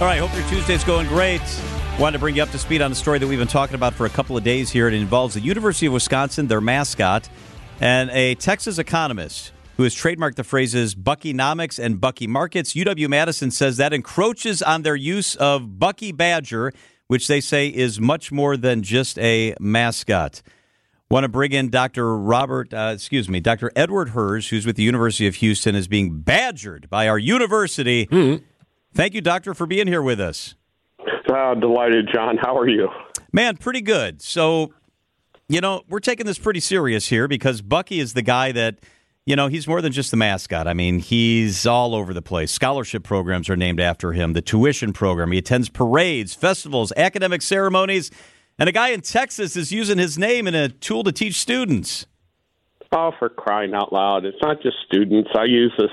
All right, hope your Tuesday's going great. Wanted to bring you up to speed on a story that we've been talking about for a couple of days here. It involves the University of Wisconsin, their mascot, and a Texas economist who has trademarked the phrases Buckynomics and Bucky Markets. UW Madison says that encroaches on their use of Bucky Badger, which they say is much more than just a mascot. Want to bring in Dr. Robert, uh, excuse me, Dr. Edward Hirs, who's with the University of Houston, is being badgered by our university. Mm-hmm. Thank you, Doctor, for being here with us. Uh, delighted, John. How are you? Man, pretty good. So, you know, we're taking this pretty serious here because Bucky is the guy that, you know, he's more than just the mascot. I mean, he's all over the place. Scholarship programs are named after him, the tuition program. He attends parades, festivals, academic ceremonies, and a guy in Texas is using his name in a tool to teach students. Oh, for crying out loud! It's not just students. I use this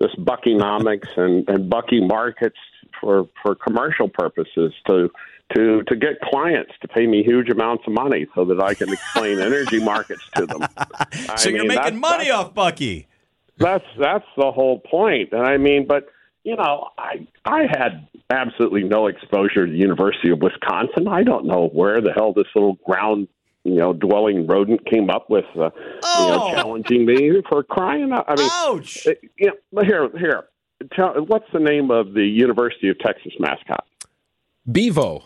this Buckynomics and and Bucky Markets for for commercial purposes to to to get clients to pay me huge amounts of money so that I can explain energy markets to them. so I you're mean, making that's- money that's- off Bucky. That's that's the whole point. And I mean, but you know, I I had absolutely no exposure to the University of Wisconsin. I don't know where the hell this little ground you know dwelling rodent came up with uh, you Oh. know challenging me for crying out. I mean, Ouch! uh, you know, here here. Tell, what's the name of the University of Texas mascot? Bevo.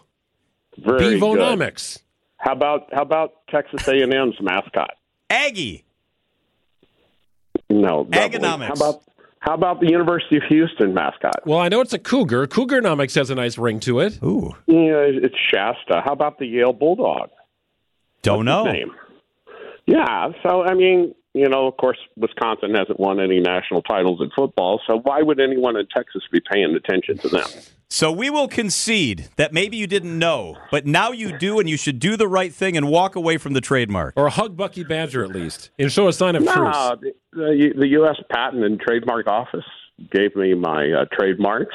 Very good. Bevonomics. How about how about Texas A and M's mascot? Aggie. No, doubly. Agonomics. How about how about the University of Houston mascot? Well, I know it's a cougar. Cougarnomics has a nice ring to it. Ooh, Yeah, it's Shasta. How about the Yale Bulldog? Don't know. Name. Yeah. So I mean, you know, of course, Wisconsin hasn't won any national titles in football. So why would anyone in Texas be paying attention to them? So we will concede that maybe you didn't know, but now you do, and you should do the right thing and walk away from the trademark. Or hug Bucky Badger at least. And show a sign of truce. No, the, the, the U.S. Patent and Trademark Office gave me my uh, trademarks.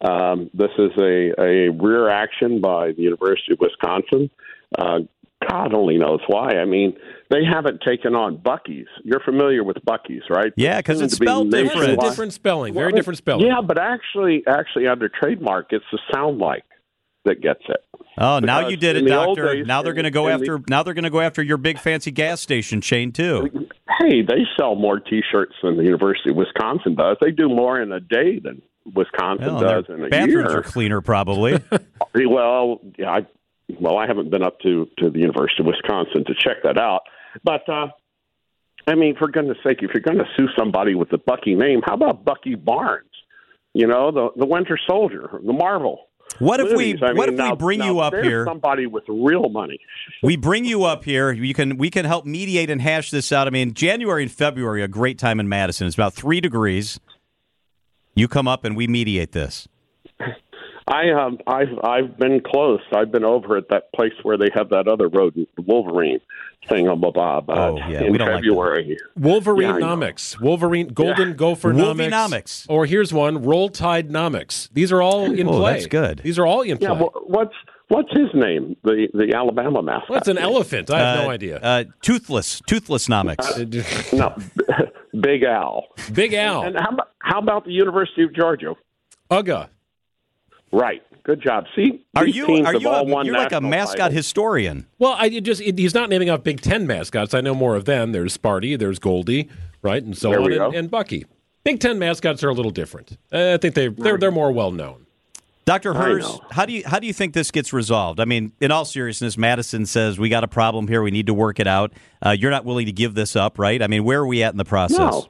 Um, this is a, a rear action by the University of Wisconsin. Uh, God only knows why. I mean, they haven't taken on Buc-ee's. You're familiar with Buc-ee's, right? Yeah, because it's to be It's a different. different spelling. Very Well, different spelling. Yeah, but actually, actually, under trademark, it's the sound like that gets it. Oh, now you did it, the old doctor. days, now they're going to go in the- after. now they're going to go after your big fancy gas station chain too. Hey, they sell more T-shirts than the University of Wisconsin does. They do more in a day than Wisconsin Well, does their in a bathrooms year. Bathrooms are cleaner, probably. Well, yeah, I well, I haven't been up to to the University of Wisconsin to check that out, but uh, I mean, for goodness' sake, if you're going to sue somebody with the Bucky name, how about Bucky Barnes? You know, the the Winter Soldier, the Marvel. What if we? I what mean, if we bring now you up here? Somebody with real money. We bring you up here. You can we can help mediate and hash this out. I mean, January and February, a great time in Madison. It's about three degrees. You come up and we mediate this. I um, I've I've been close. I've been over at that place where they have that other rodent, the Wolverine thing on Bob uh, Oh, yeah, in we don't like that. February. Wolverine-nomics. Wolverine, Golden Gopher Wolvenomics. Or here's one, Roll Tide Nomics. These are all in Oh, play. that's good. These are all in play. yeah, well, what's what's his name? The the Alabama mascot. Well, it's an elephant. I have Uh, no idea. Uh, toothless, toothlessnomics. No, Big Al. Big Al. And how about how about the University of Georgia? Uga. Right. Good job. See, Are you are you all a, you're like a mascot titles. historian? Well, I it just it, he's not naming off Big Ten mascots. I know more of them. There's Sparty, there's Goldie, right, and so There on, and, and Bucky. Big Ten mascots are a little different. Uh, I think they they're they're more well known. Dr. I Hirs, how do you how do you think this gets resolved? I mean, in all seriousness, Madison says we got a problem here. We need to work it out. Uh, you're not willing to give this up, right? I mean, where are we at in the process? No,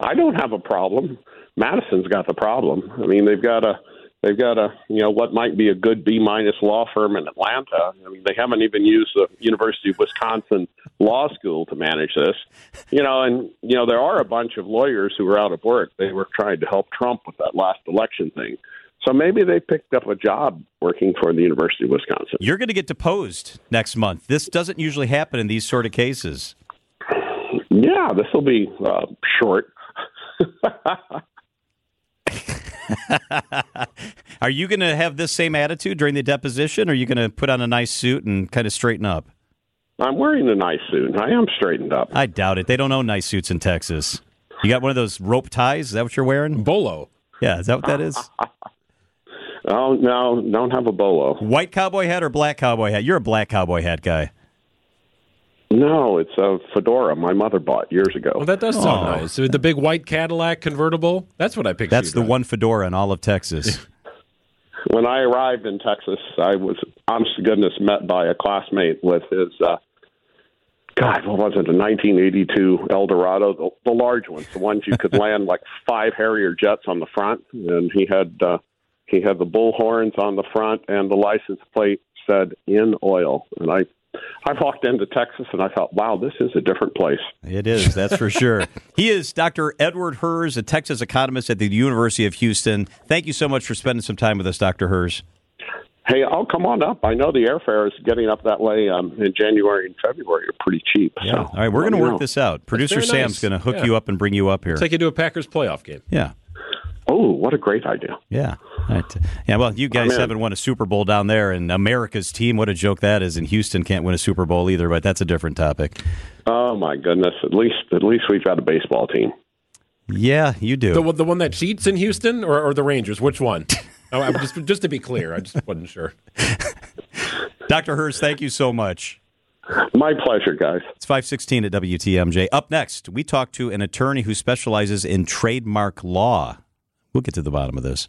I don't have a problem. Madison's got the problem. I mean, they've got a they've got a you know what might be a good B minus law firm in Atlanta. I mean, they haven't even used the University of Wisconsin Law School to manage this. You know, and you know there are a bunch of lawyers who are out of work. They were trying to help Trump with that last election thing. So maybe they picked up a job working for the University of Wisconsin. You're going to get deposed next month. This doesn't usually happen in these sort of cases. Yeah, this will be uh, short. Are you going to have this same attitude during the deposition, or are you going to put on a nice suit and kind of straighten up? I'm wearing a nice suit. I am straightened up. I doubt it. They don't own nice suits in Texas. You got one of those rope ties? Is that what you're wearing? Bolo. Yeah, is that what that is? Oh no, don't have a bolo. White cowboy hat or black cowboy hat? You're a black cowboy hat guy. No, it's a fedora my mother bought years ago. Well, that does sound Oh. nice. The big white Cadillac convertible. That's what I pictured. That's the one fedora in all of Texas. when I arrived in Texas, I was, honest to goodness, met by a classmate with his, uh, God, what was it, a 1982 Eldorado, the, the large ones, the ones you could land like five Harrier jets on the front, and he had uh, he had the bull horns on the front, and the license plate said "in oil," and I. I walked into Texas and I thought, wow, this is a different place. It is, that's for sure. He is Dr. Edward Hirs, a Texas economist at the University of Houston. Thank you so much for spending some time with us, Dr. Hirs. Hey, I'll come on up. I know the airfare is getting up that way um, in January and February are pretty cheap. Yeah. So, All right, we're going to work know. this out. Producer very Sam's nice. going to hook Yeah. you up and bring you up here. Take you to a Packers playoff game. yeah. Oh, what a great idea! Yeah. All right. Yeah, well, you guys haven't won a Super Bowl down there, and America's team, what a joke that is. And Houston can't win a Super Bowl either, but that's a different topic. Oh my goodness! At least, at least we've got a baseball team. Yeah, you do. The, one- the one that cheats in Houston or, or the Rangers? Which one? oh, I'm just, just to be clear, I just wasn't sure. Dr. Hirs, thank you so much. My pleasure, guys. It's 516 at WTMJ. Up next, we talk to an attorney who specializes in trademark law. We'll get to the bottom of this.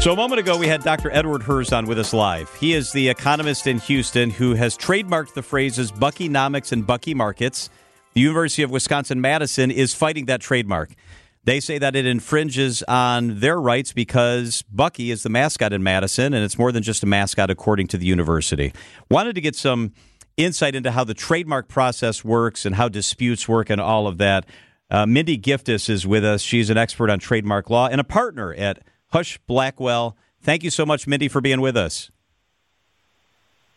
So, a moment ago, we had Dr. Edward Hirs on with us live. He is the economist in Houston who has trademarked the phrases Buckynomics and Bucky Markets. The University of Wisconsin Madison is fighting that trademark. They say that it infringes on their rights because Bucky is the mascot in Madison, and it's more than just a mascot, according to the university. Wanted to get some insight into how the trademark process works and how disputes work and all of that. Uh, Mindy Giftis is with us. She's an expert on trademark law and a partner at Husch Blackwell. Thank you so much, Mindy, for being with us.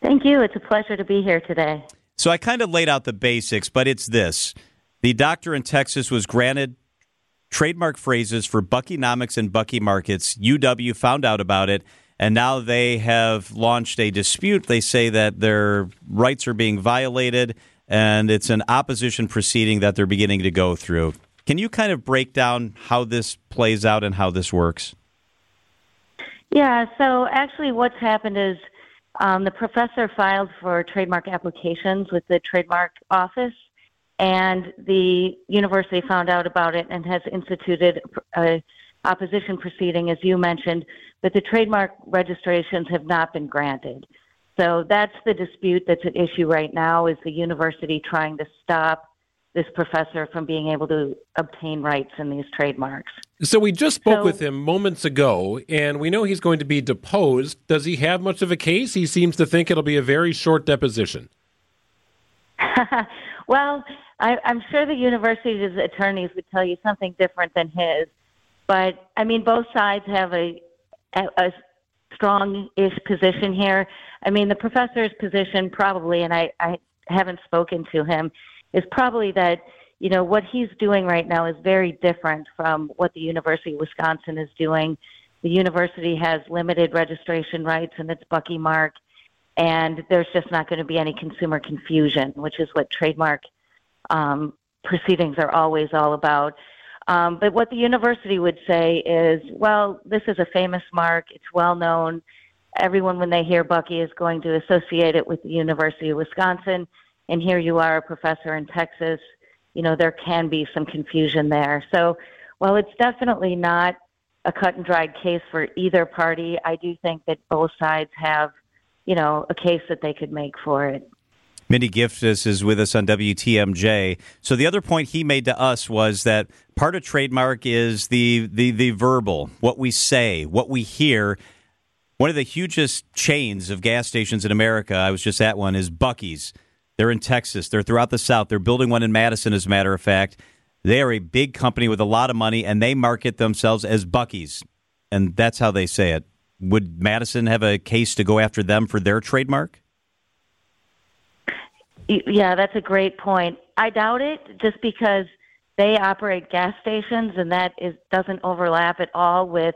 Thank you. It's a pleasure to be here today. So I kind of laid out the basics, but it's this. The doctor in Texas was granted trademark phrases for Buckynomics and Bucky Markets. UW found out about it, and now they have launched a dispute. They say that their rights are being violated, and it's an opposition proceeding that they're beginning to go through. Can you kind of break down how this plays out and how this works? Yeah, so actually, what's happened is um, the professor filed for trademark applications with the trademark office, and the university found out about it and has instituted a opposition proceeding, as you mentioned, but the trademark registrations have not been granted. So that's the dispute that's at issue right now is the university trying to stop this professor from being able to obtain rights in these trademarks. So we just spoke So- with him moments ago, and we know he's going to be deposed. Does he have much of a case? He seems to think it'll be a very short deposition. well, I, I'm sure the university's attorneys would tell you something different than his, but I mean, both sides have a a, a strong-ish position here. I mean, the professor's position probably, and I, I haven't spoken to him, is probably that you know what he's doing right now is very different from what the University of Wisconsin is doing. The university has limited registration rights and its Bucky mark and there's just not going to be any consumer confusion, which is what trademark um, proceedings are always all about. Um, but what the university would say is, well, this is a famous mark, it's well known. Everyone, when they hear Bucky, is going to associate it with the University of Wisconsin. And here you are, a professor in Texas. You know, there can be some confusion there. So, while it's definitely not a cut and dried case for either party, I do think that both sides have you know, a case that they could make for it. Mindy Giftis is with us on WTMJ. So the other point he made to us was that part of trademark is the the the verbal, what we say, what we hear. One of the hugest chains of gas stations in America, I was just at one, is Buc-ee's. They're in Texas. They're throughout the South. They're building one in Madison, as a matter of fact. They are a big company with a lot of money, and they market themselves as Buc-ee's, and that's how they say it. Would Madison have a case to go after them for their trademark? Yeah, that's a great point. I doubt it just because they operate gas stations and that is doesn't overlap at all with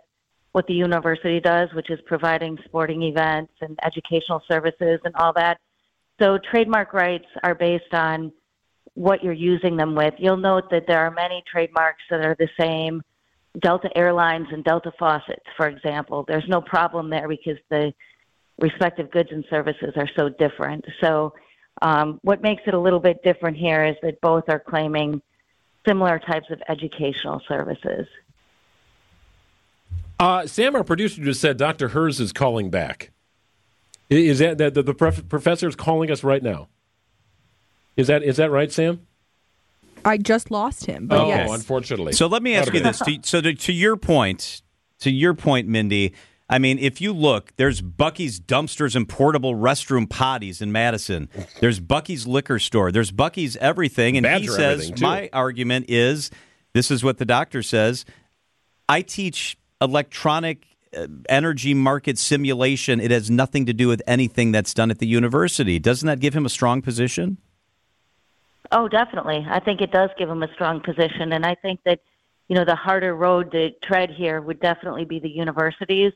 what the university does, which is providing sporting events and educational services and all that. So trademark rights are based on what you're using them with. You'll note that there are many trademarks that are the same Delta Airlines and Delta Faucets, for example. There's no problem there because the respective goods and services are so different. So, um, what makes it a little bit different here is that both are claiming similar types of educational services. Uh, Sam, our producer, just said Dr. Hirs is calling back. Is that, that the, the professor is calling us right now? Is that is that right, Sam? I just lost him. But oh, yes. unfortunately. So let me ask you this. To, so to, to your point, to your point, Mindy. I mean, if you look, there's Buc-ee's dumpsters and portable restroom potties in Madison. There's Buc-ee's liquor store. There's Buc-ee's everything. And Badger he says, my argument is this is what the doctor says. I teach electronic energy market simulation. It has nothing to do with anything that's done at the university. Doesn't that give him a strong position? Oh, definitely. I think it does give him a strong position. And I think that, you know, the harder road to tread here would definitely be the universities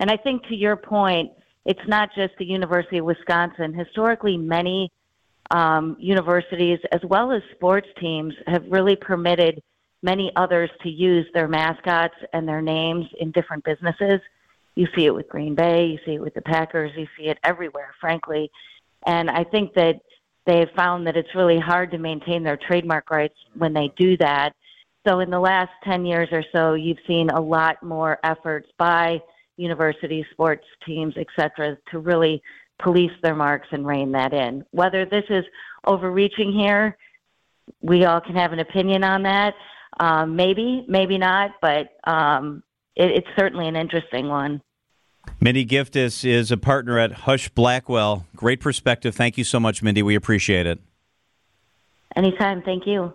and I think to your point, it's not just the University of Wisconsin. Historically, many um, universities, as well as sports teams, have really permitted many others to use their mascots and their names in different businesses. You see it with Green Bay, you see it with the Packers, you see it everywhere, frankly. And I think that they have found that it's really hard to maintain their trademark rights when they do that. So in the last 10 years or so, you've seen a lot more efforts by universities, sports teams, et cetera, to really police their marks and rein that in. Whether this is overreaching here, we all can have an opinion on that. Um, maybe, maybe not, but um, it, it's certainly an interesting one. Mindy Giftis is a partner at Husch Blackwell. Great perspective. Thank you so much, Mindy. We appreciate it. Anytime. Thank you.